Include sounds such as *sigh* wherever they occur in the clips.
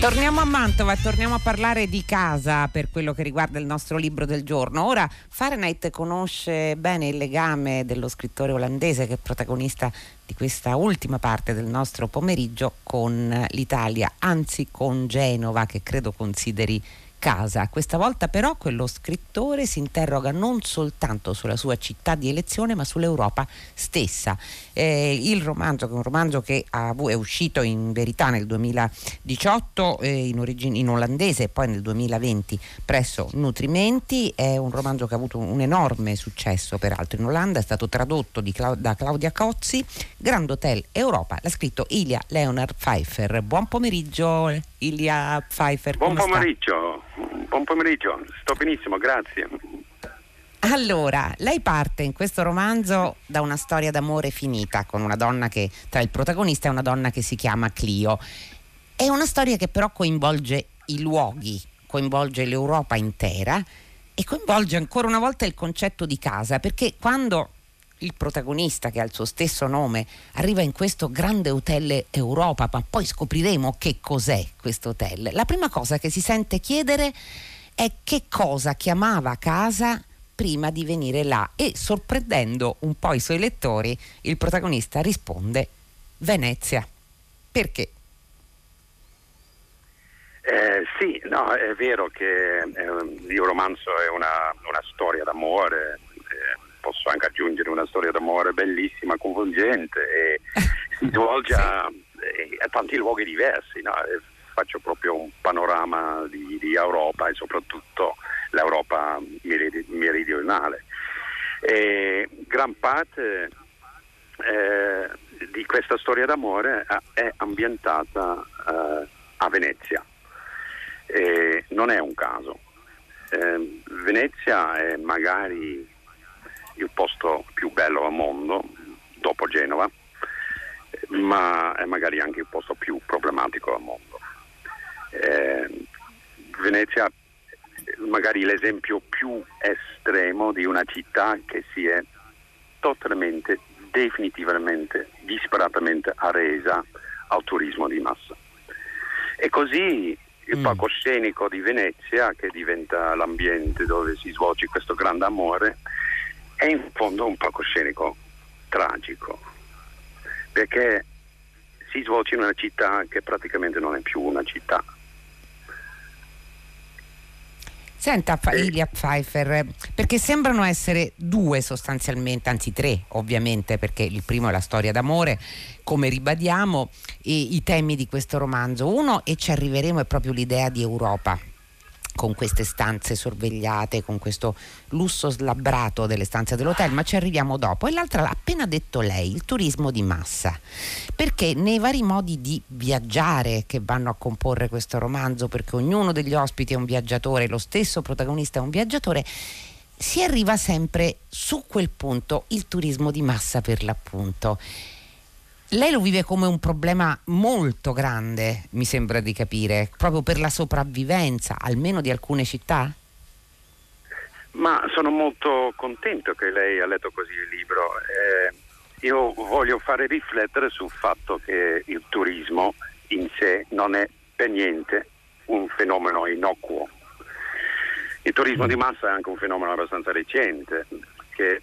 Torniamo a Mantova torniamo a parlare di casa per quello che riguarda il nostro libro del giorno. Ora Fahrenheit conosce bene il legame dello scrittore olandese che è protagonista di questa ultima parte del nostro pomeriggio con l'Italia, anzi con Genova che credo consideri casa. Questa volta però quello scrittore si interroga non soltanto sulla sua città di elezione ma sull'Europa stessa. Eh, il romanzo, che è un romanzo che ha, è uscito in verità nel 2018 eh, in, origine, in olandese e poi nel 2020 presso Nutrimenti, è un romanzo che ha avuto un enorme successo peraltro in Olanda, è stato tradotto Clau- da Claudia Cozzi, Grand Hotel Europa, l'ha scritto Ilia Leonard Pfeiffer. Buon pomeriggio Ilia Pfeiffer. Buon pomeriggio. Buon pomeriggio, sto benissimo, grazie. Allora, lei parte in questo romanzo da una storia d'amore finita con una donna che tra il protagonista e una donna che si chiama Clio. È una storia che però coinvolge i luoghi, coinvolge l'Europa intera e coinvolge ancora una volta il concetto di casa, perché quando il protagonista che ha il suo stesso nome arriva in questo grande hotel Europa, ma poi scopriremo che cos'è questo hotel. La prima cosa che si sente chiedere è che cosa chiamava casa prima di venire là e sorprendendo un po' i suoi lettori, il protagonista risponde Venezia. Perché? Eh, sì, no, è vero che eh, il romanzo è una, una storia d'amore, posso anche aggiungere una storia d'amore bellissima, coinvolgente e *laughs* si svolge a, a, tanti luoghi diversi. No? Faccio proprio un panorama di, di, Europa e soprattutto l'Europa meridionale. E gran parte eh, di questa storia d'amore è ambientata eh, a Venezia. E non è un caso. Eh, Venezia è magari posto più bello al mondo, dopo Genova, ma è magari anche il posto più problematico al mondo. Eh, Venezia è magari l'esempio più estremo di una città che si è totalmente, definitivamente, disperatamente arresa al turismo di massa. E così il mm. palcoscenico di Venezia, che diventa l'ambiente dove si svolge questo grande amore, è in fondo un palcoscenico tragico, perché si svolge in una città che praticamente non è più una città. Senta Ilia Pfeiffer, perché sembrano essere due sostanzialmente, anzi tre ovviamente, perché il primo è la storia d'amore, come ribadiamo, e i temi di questo romanzo. Uno, e ci arriveremo, è proprio l'idea di Europa, con queste stanze sorvegliate, con questo lusso slabbrato delle stanze dell'hotel, ma ci arriviamo dopo. E l'altra l'ha appena detto lei, il turismo di massa, perché nei vari modi di viaggiare che vanno a comporre questo romanzo, perché ognuno degli ospiti è un viaggiatore, lo stesso protagonista è un viaggiatore, si arriva sempre su quel punto, il turismo di massa per l'appunto. Lei lo vive come un problema molto grande, mi sembra di capire, proprio per la sopravvivenza, almeno di alcune città? Ma sono molto contento che lei ha letto così il libro. Eh, io voglio fare riflettere sul fatto che il turismo in sé non è per niente un fenomeno innocuo. Il turismo di massa è anche un fenomeno abbastanza recente che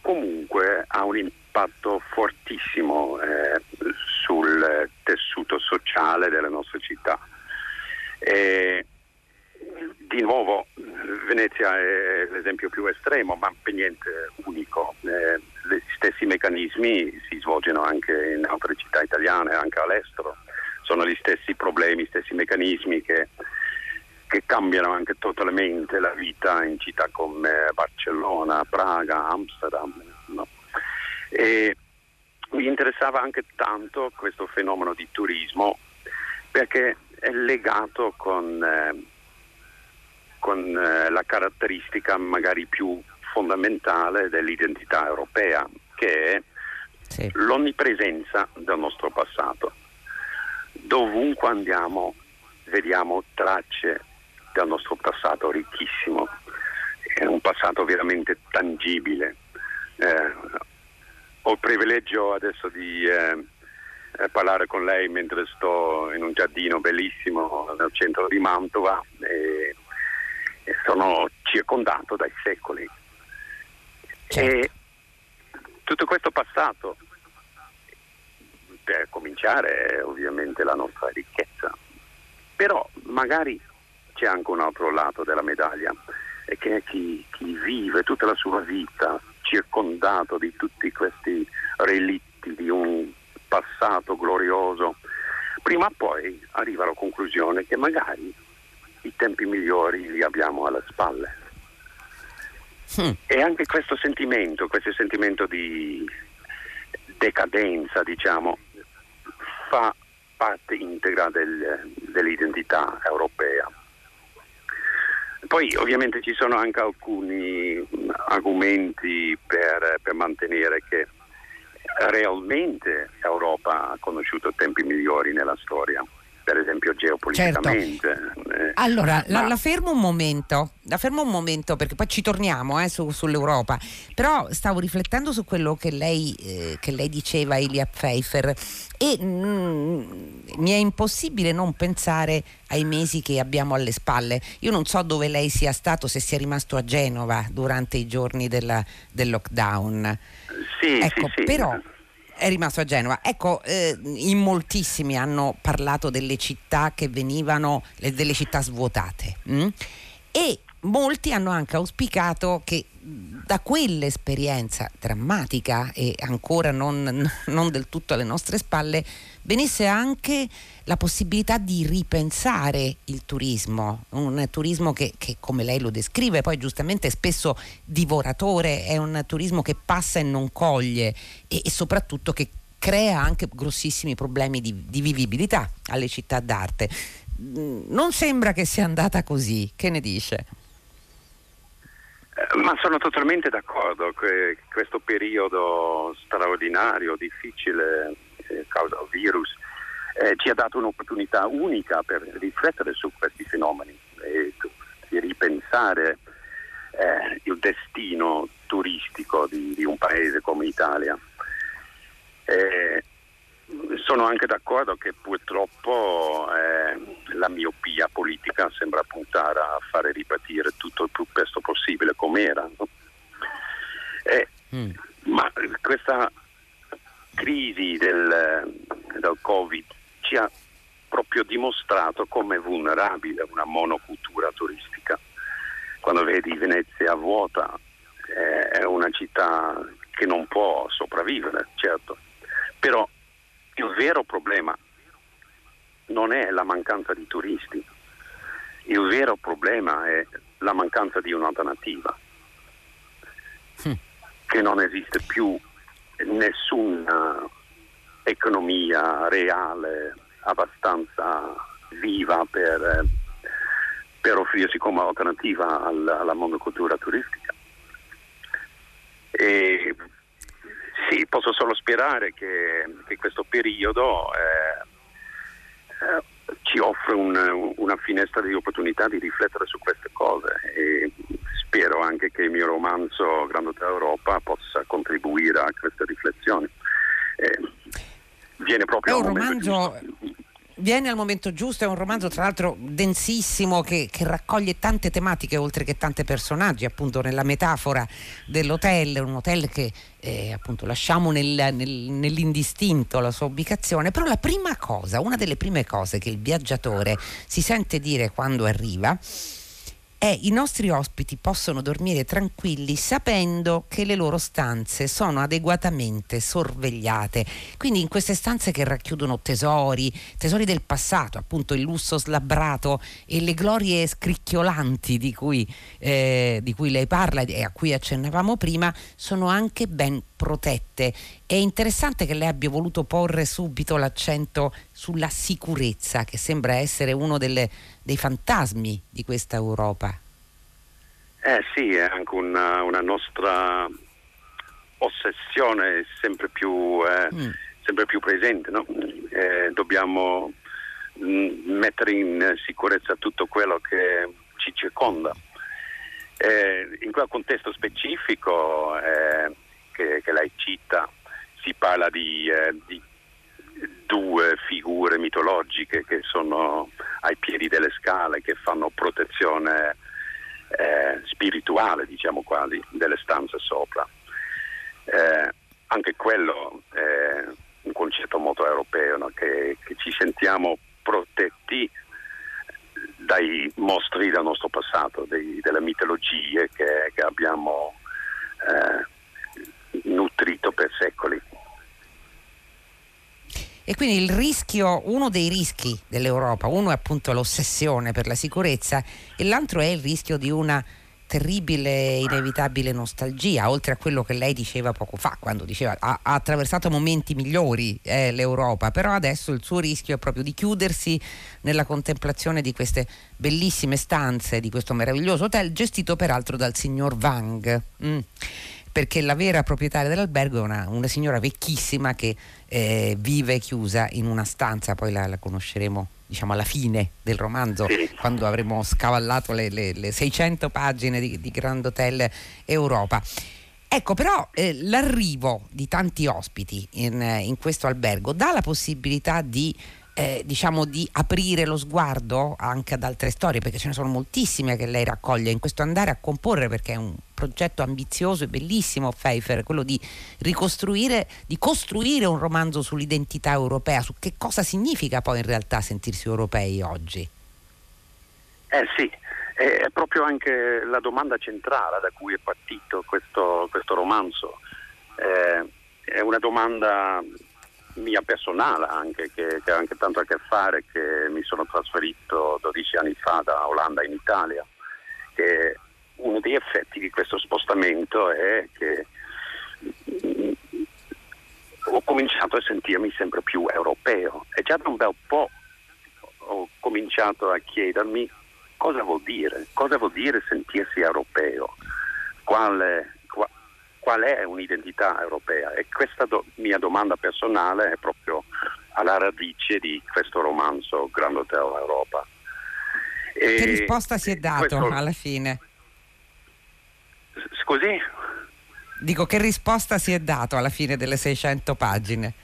comunque ha un impatto fortissimo eh, sul tessuto sociale delle nostre città. E, di nuovo Venezia è l'esempio più estremo, ma per niente unico. Eh, gli stessi meccanismi si svolgono anche in altre città italiane, anche all'estero. Sono gli stessi problemi, gli stessi meccanismi che, che cambiano anche totalmente la vita in città come Barcellona, Praga, Amsterdam. E mi interessava anche tanto questo fenomeno di turismo perché è legato con, eh, con eh, la caratteristica magari più fondamentale dell'identità europea, che è sì. l'onnipresenza del nostro passato. Dovunque andiamo vediamo tracce del nostro passato ricchissimo, è un passato veramente tangibile. Eh, ho il privilegio adesso di eh, eh, parlare con lei mentre sto in un giardino bellissimo al centro di Mantova e, e sono circondato dai secoli. Certo. E tutto questo passato, per cominciare ovviamente la nostra ricchezza, però magari c'è anche un altro lato della medaglia e che è chi, chi vive tutta la sua vita circondato di tutti questi relitti di un passato glorioso, prima o poi arriva alla conclusione che magari i tempi migliori li abbiamo alle spalle. Hmm. E anche questo sentimento, questo sentimento di decadenza, diciamo, fa parte integra del, dell'identità europea. Poi ovviamente ci sono anche alcuni argomenti per, per mantenere che realmente l'Europa ha conosciuto tempi migliori nella storia per esempio geopoliticamente. Certo. Eh, allora, ma... la, la, fermo un momento, la fermo un momento perché poi ci torniamo eh, su, sull'Europa, però stavo riflettendo su quello che lei, eh, che lei diceva, Elia Pfeiffer, e mm, mi è impossibile non pensare ai mesi che abbiamo alle spalle. Io non so dove lei sia stato, se sia rimasto a Genova durante i giorni della, del lockdown. Sì, ecco, sì, sì. Però è rimasto a Genova. Ecco, eh, in moltissimi hanno parlato delle città che venivano, delle città svuotate. Mh? Mm? E molti hanno anche auspicato che da quell'esperienza drammatica e ancora non, *laughs* non, del tutto alle nostre spalle venisse anche la possibilità di ripensare il turismo, un turismo che, che, come lei lo descrive poi giustamente spesso divoratore, è un turismo che passa e non coglie e, e soprattutto che crea anche grossissimi problemi di, di vivibilità alle città d'arte. Non sembra che sia andata così, che ne dice? Eh, ma sono totalmente d'accordo che questo periodo straordinario, difficile, eh, causa virus, eh, ci ha dato un'opportunità unica per riflettere su questi fenomeni e di ripensare eh, il destino turistico di, di, un paese come l'Italia. Eh, sono anche d'accordo che purtroppo eh, la miopia politica sembra puntare a fare ripartire tutto il più presto possibile come era. No? Eh, mm. Ma questa crisi del, del Covid ci ha proprio dimostrato come vulnerabile una monocultura turistica. Quando vedi Venezia vuota eh, è una città che non può sopravvivere, certo, però il vero problema non è la mancanza di turisti, il vero problema è la mancanza di un'alternativa, hm. che non esiste più nessuna economia reale abbastanza viva per, per offrirsi come alternativa alla, alla monocultura turistica. E sì, posso solo sperare che, che questo periodo eh, eh, ci offre un, una finestra di opportunità di riflettere su queste cose e spero anche che il mio romanzo Grande Hotel Europa possa contribuire a queste riflessioni. Eh, viene proprio è un romanzo viene al momento giusto, è un romanzo tra l'altro densissimo che, che, raccoglie tante tematiche oltre che tanti personaggi, appunto nella metafora dell'hotel, un hotel che eh, appunto lasciamo nel, nel, nell'indistinto la sua ubicazione, però la prima cosa, una delle prime cose che il viaggiatore si sente dire quando arriva è i nostri ospiti possono dormire tranquilli sapendo che le loro stanze sono adeguatamente sorvegliate. Quindi in queste stanze che racchiudono tesori, tesori del passato, appunto il lusso slabbrato e le glorie scricchiolanti di cui, eh, di cui lei parla e a cui accennavamo prima, sono anche ben protette. È interessante che lei abbia voluto porre subito l'accento sulla sicurezza, che sembra essere uno delle, dei fantasmi di questa Europa. Eh sì, è anche una, una nostra ossessione sempre più, eh, mm. sempre più presente. No? Eh, dobbiamo mh, mm, mettere in sicurezza tutto quello che ci circonda. Eh, in quel contesto specifico eh, che, che, lei cita si parla di, eh, di due figure mitologiche che sono ai piedi delle scale, che fanno protezione eh, spirituale, diciamo quasi, delle stanze sopra. Eh, anche quello è un concetto molto europeo, no? che, che, ci sentiamo protetti dai mostri del nostro passato, dei, delle mitologie che, che abbiamo eh, nutrito per secoli. E quindi rischio, uno dei rischi dell'Europa, uno è appunto l'ossessione per la sicurezza e l'altro è il rischio di una terribile inevitabile nostalgia, oltre a quello che lei diceva poco fa, quando diceva ha, ha attraversato momenti migliori eh, l'Europa, però adesso il suo rischio è proprio di chiudersi nella contemplazione di queste bellissime stanze, di questo meraviglioso hotel, gestito peraltro dal signor Wang. Mm perché la vera proprietaria dell'albergo è una, una signora vecchissima che eh, vive chiusa in una stanza, poi la, la conosceremo diciamo alla fine del romanzo, sì. quando avremo scavallato le, le, le 600 pagine di, di, Grand Hotel Europa. Ecco, però eh, l'arrivo di tanti ospiti in, in questo albergo dà la possibilità di eh, diciamo di aprire lo sguardo anche ad altre storie, perché ce ne sono moltissime che lei raccoglie in questo andare a comporre, perché è un progetto ambizioso e bellissimo, Pfeiffer, quello di ricostruire, di costruire un romanzo sull'identità europea, su che cosa significa poi in realtà sentirsi europei oggi. Eh sì, è proprio anche la domanda centrale da cui è partito questo, questo romanzo. Eh, è una domanda mia personale anche, che, che, ha anche tanto a che fare che mi sono trasferito 12 anni fa da Olanda in Italia. E uno degli effetti di questo spostamento è che ho cominciato a sentirmi sempre più europeo e già da un bel po' ho cominciato a chiedermi cosa vuol dire, cosa vuol dire sentirsi europeo, quale, qual è un'identità europea e questa do- mia domanda personale è proprio alla radice di questo romanzo Grand Hotel Europa. E che risposta si è dato questo... alla fine? Scusi? Dico che risposta si è dato alla fine delle 600 pagine?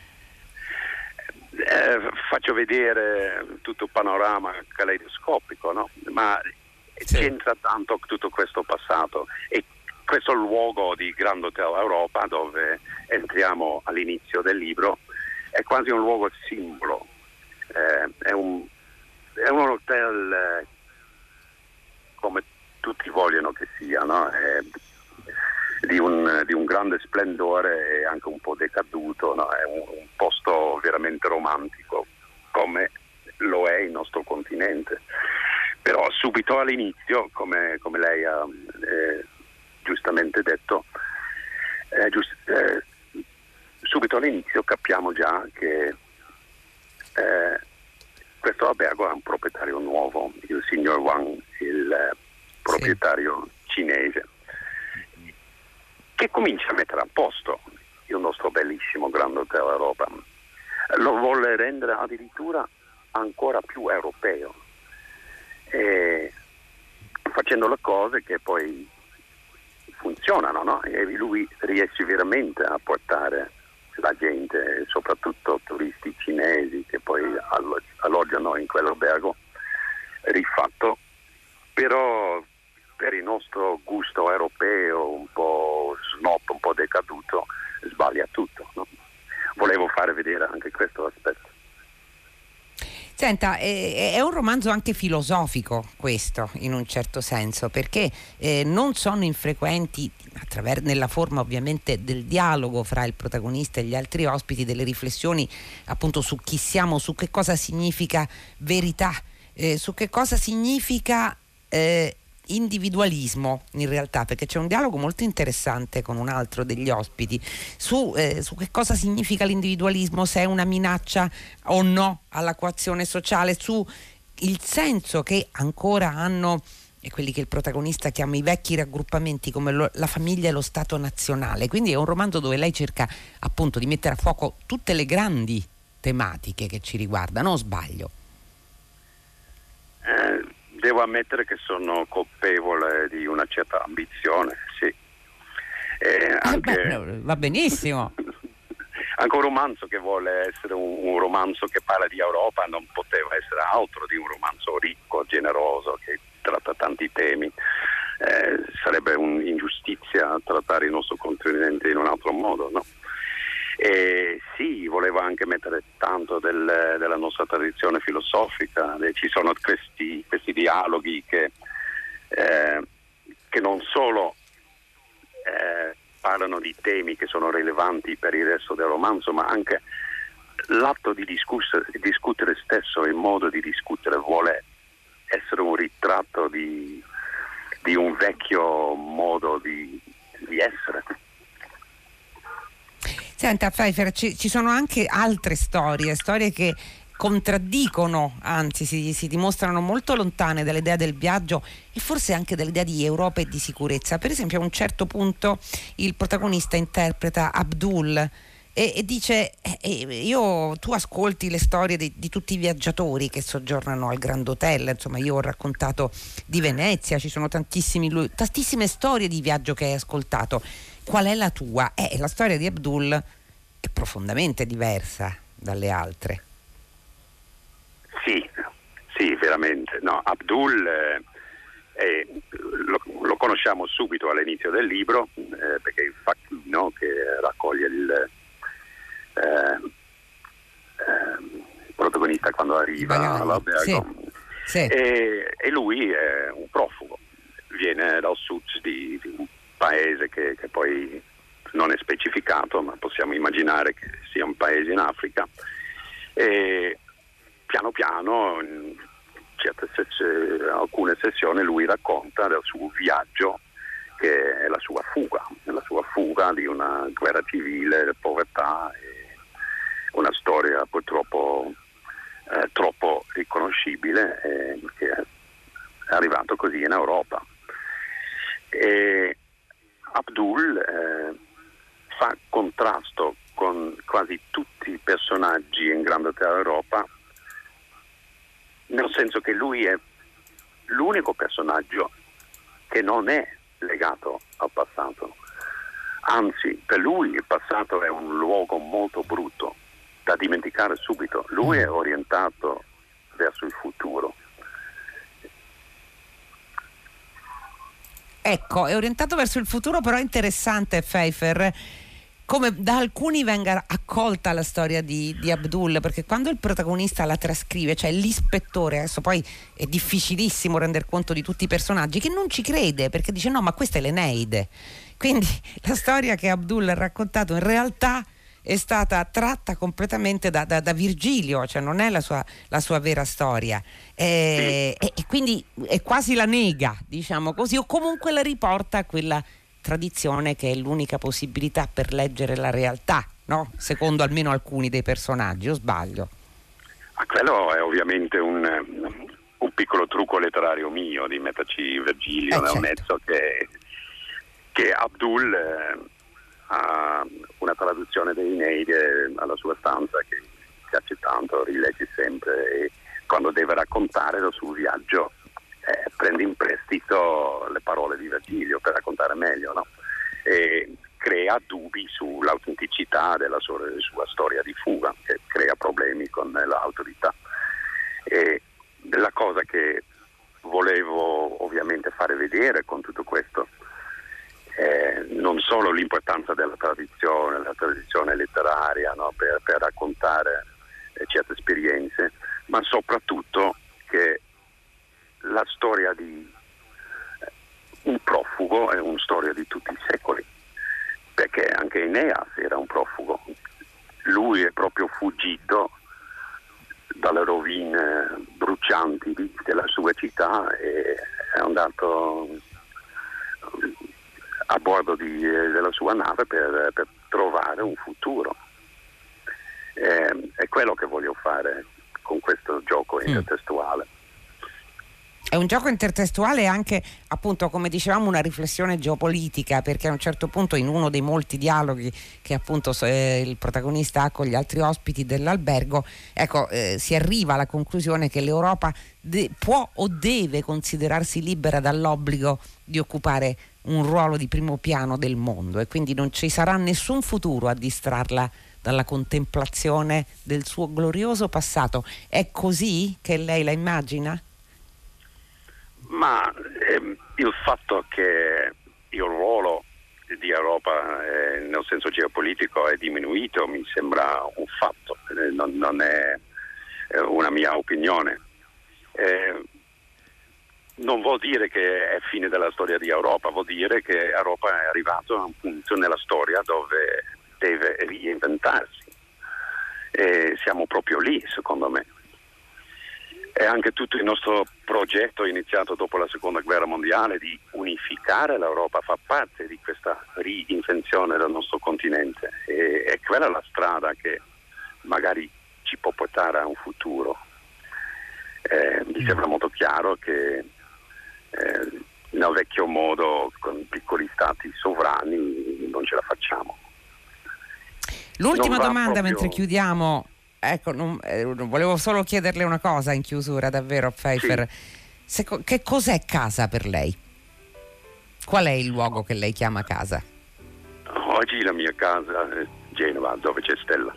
Eh, faccio vedere tutto il panorama caleidoscopico, no? ma sì. c'entra tanto tutto questo passato e questo luogo di Grand Hotel Europa dove entriamo all'inizio del libro è quasi un luogo simbolo, eh, è, un, è, un, hotel eh, come tutti vogliono che sia, no? di, un, di, un, grande splendore e anche un po' decaduto, no? è un, un, posto veramente romantico come lo è il nostro continente. Però subito all'inizio, come, come lei ha eh, giustamente detto, eh, giust- eh, subito all'inizio capiamo già che eh, questo albergo ha un proprietario nuovo, il signor Wang, il eh, proprietario sì. cinese, che comincia a mettere a posto il nostro bellissimo Grand Hotel Europa. Lo vuole rendere addirittura ancora più europeo, facendo le cose che poi funzionano no? e lui riesce veramente a portare la gente, soprattutto turisti cinesi che poi alloggiano in quell'albergo rifatto, però per il nostro gusto europeo un po' snob, un po' decaduto, sbaglia tutto. No? Volevo fare vedere anche questo aspetto. Senta, è, è, un romanzo anche filosofico questo, in un certo senso, perché eh, non sono infrequenti, attraver- nella forma ovviamente del dialogo fra il protagonista e gli altri ospiti, delle riflessioni appunto su chi siamo, su che cosa significa verità, eh, su che cosa significa... Individualismo in realtà perché c'è un dialogo molto interessante con un altro degli ospiti su, eh, su, che cosa significa l'individualismo se è una minaccia o no alla coazione sociale su il senso che ancora hanno e quelli che il protagonista chiama i vecchi raggruppamenti come lo, la famiglia e lo Stato nazionale quindi è un romanzo dove lei cerca appunto di mettere a fuoco tutte le grandi tematiche che ci riguardano o sbaglio? Eh devo ammettere che sono colpevole di una certa ambizione, sì. Eh, anche, Beh, va benissimo. *laughs* anche un romanzo che vuole essere un, un, romanzo che parla di Europa non poteva essere altro di un romanzo ricco, generoso, che tratta tanti temi. Eh, sarebbe un'ingiustizia trattare il nostro continente in un altro modo, no? E sì, volevo anche mettere tanto del, della nostra tradizione filosofica, ci sono questi dialoghi che, eh, che, non solo eh, parlano di temi che sono rilevanti per il resto del romanzo, ma anche l'atto di discutere, di discutere stesso, il modo di discutere vuole essere un ritratto di, di un vecchio modo di, di essere. Senta Pfeiffer, ci, ci sono anche altre storie, storie che contraddicono, anzi si, si, dimostrano molto lontane dall'idea del viaggio e forse anche dall'idea di Europa e di sicurezza. Per esempio a un certo punto il protagonista interpreta Abdul e, e dice eh, eh io, tu ascolti le storie di, di, tutti i viaggiatori che soggiornano al Grand Hotel, insomma io ho raccontato di Venezia, ci sono tantissime storie di viaggio che hai ascoltato qual è la tua? Eh, la storia di Abdul è profondamente diversa dalle altre. Sì, sì, veramente. No, Abdul eh, eh, lo, lo, conosciamo subito all'inizio del libro eh, perché il facchino che raccoglie il, eh, il protagonista quando arriva all'albergo. Sì. E, e, lui è un profugo, viene dal sud di, di un paese che, che, poi non è specificato, ma possiamo immaginare che sia un paese in Africa. E piano piano, in ses- alcune sessioni, lui racconta del suo viaggio, che è la sua fuga, la sua fuga di una guerra civile, povertà una storia purtroppo eh, troppo riconoscibile eh, che è arrivato così in Europa. E Abdul eh, fa contrasto con quasi tutti i personaggi in Grande Hotel Europa, nel senso che lui è l'unico personaggio che non è legato al passato. Anzi, per lui il passato è un luogo molto brutto da dimenticare subito. Lui è orientato verso il futuro. Ecco, è orientato verso il futuro, però è interessante Pfeiffer come da alcuni venga accolta la storia di, di, Abdul, perché quando il protagonista la trascrive, cioè l'ispettore, adesso poi è difficilissimo rendere conto di tutti i personaggi, che non ci crede perché dice no, ma questa è l'Eneide. Quindi *laughs* la storia che Abdul ha raccontato in realtà è stata tratta completamente da, da, da Virgilio, cioè non è la sua, la sua vera storia. E, e, e, quindi è quasi la nega, diciamo così, o comunque la riporta a quella tradizione che è l'unica possibilità per leggere la realtà, no? secondo almeno alcuni dei personaggi, o sbaglio? Ma quello è ovviamente un, un piccolo trucco letterario mio di metterci Virgilio eh, nel certo. mezzo che, che Abdul... Eh, ha una traduzione dei Neide alla sua stanza che piace tanto, rilegge sempre e quando deve raccontare lo suo viaggio eh, prende in prestito le parole di Virgilio per raccontare meglio no? e crea dubbi sull'autenticità della sua, sua, storia di fuga che crea problemi con l'autorità. E la cosa che volevo ovviamente fare vedere con tutto questo eh, non solo l'importanza della tradizione, la tradizione letteraria no, per, per, raccontare certe esperienze, ma soprattutto che la storia di eh, un profugo è una storia di tutti i secoli, perché anche Eneas era un profugo. Lui è proprio fuggito dalle rovine brucianti della sua città e è andato a bordo di, eh, della sua nave per, per, trovare un futuro. Eh, è quello che voglio fare con questo gioco mm. È un gioco intertestuale e anche, appunto, come dicevamo, una riflessione geopolitica, perché a un certo punto in uno dei molti dialoghi che appunto eh, il protagonista ha con gli altri ospiti dell'albergo, ecco, eh, si arriva alla conclusione che l'Europa de- può o deve considerarsi libera dall'obbligo di occupare un ruolo di primo piano del mondo e quindi non ci sarà nessun futuro a distrarla dalla contemplazione del suo glorioso passato. È così che lei la immagina? Ma ehm, il fatto che il ruolo di Europa eh, nel senso geopolitico è diminuito mi sembra un fatto, eh, non, non, è eh, una mia opinione. Eh, non vuol dire che è fine della storia di Europa, vuol dire che Europa è arrivato a un punto nella storia dove deve reinventarsi. E siamo proprio lì, secondo me. E anche tutto il nostro progetto iniziato dopo la seconda guerra mondiale di unificare l'Europa fa parte di questa reinvenzione del nostro continente e è quella la strada che magari ci può portare a un futuro. Eh, mi sembra molto chiaro che eh, nel vecchio modo con piccoli stati sovrani non ce la facciamo. L'ultima domanda proprio... mentre chiudiamo, ecco, non, eh, volevo solo chiederle una cosa in chiusura davvero Pfeiffer. Sì. Se, che cos'è casa per lei? Qual è il luogo che lei chiama casa? Oggi la mia casa è Genova, dove c'è Stella.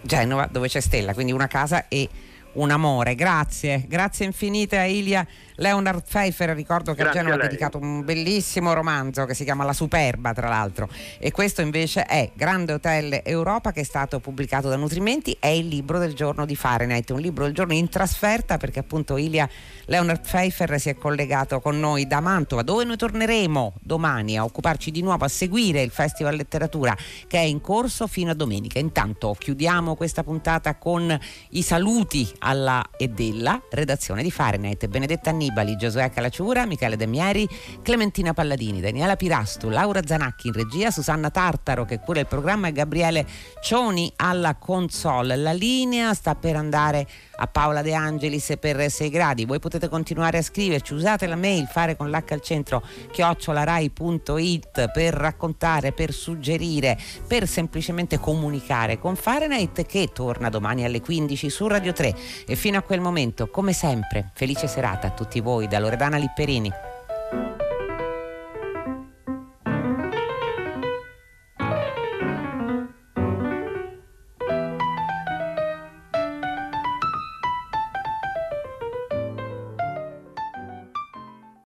Genova, dove c'è Stella, quindi una casa e un amore. Grazie, grazie infinite a Ilia Leonard Pfeiffer, ricordo che Grazie a Genova ha dedicato un bellissimo romanzo che si chiama La Superba, tra l'altro, e questo invece è Grande Hotel Europa che è stato pubblicato da Nutrimenti, è il libro del giorno di Fahrenheit, un libro del giorno in trasferta perché appunto Ilia Leonard Pfeiffer si è collegato con noi da Mantova, dove noi torneremo domani a occuparci di nuovo, a seguire il Festival Letteratura che è in corso fino a domenica. Intanto chiudiamo questa puntata con i saluti alla e della redazione di Fahrenheit. Benedetta Annibali, Giosuè Calacciura, Michele Demieri, Clementina Palladini, Daniela Pirastu, Laura Zanacchi in regia, Susanna Tartaro che cura il programma e Gabriele Cioni alla console. La linea sta per andare a Paola De Angelis per 6 gradi. Voi potete continuare a scriverci, usate la mail fare con l'H al centro chiocciolarai.it per raccontare, per suggerire, per semplicemente comunicare con Fahrenheit che torna domani alle 15 su Radio 3 e fino a quel momento, come sempre, felice serata a tutti voi da Loredana Lipperini.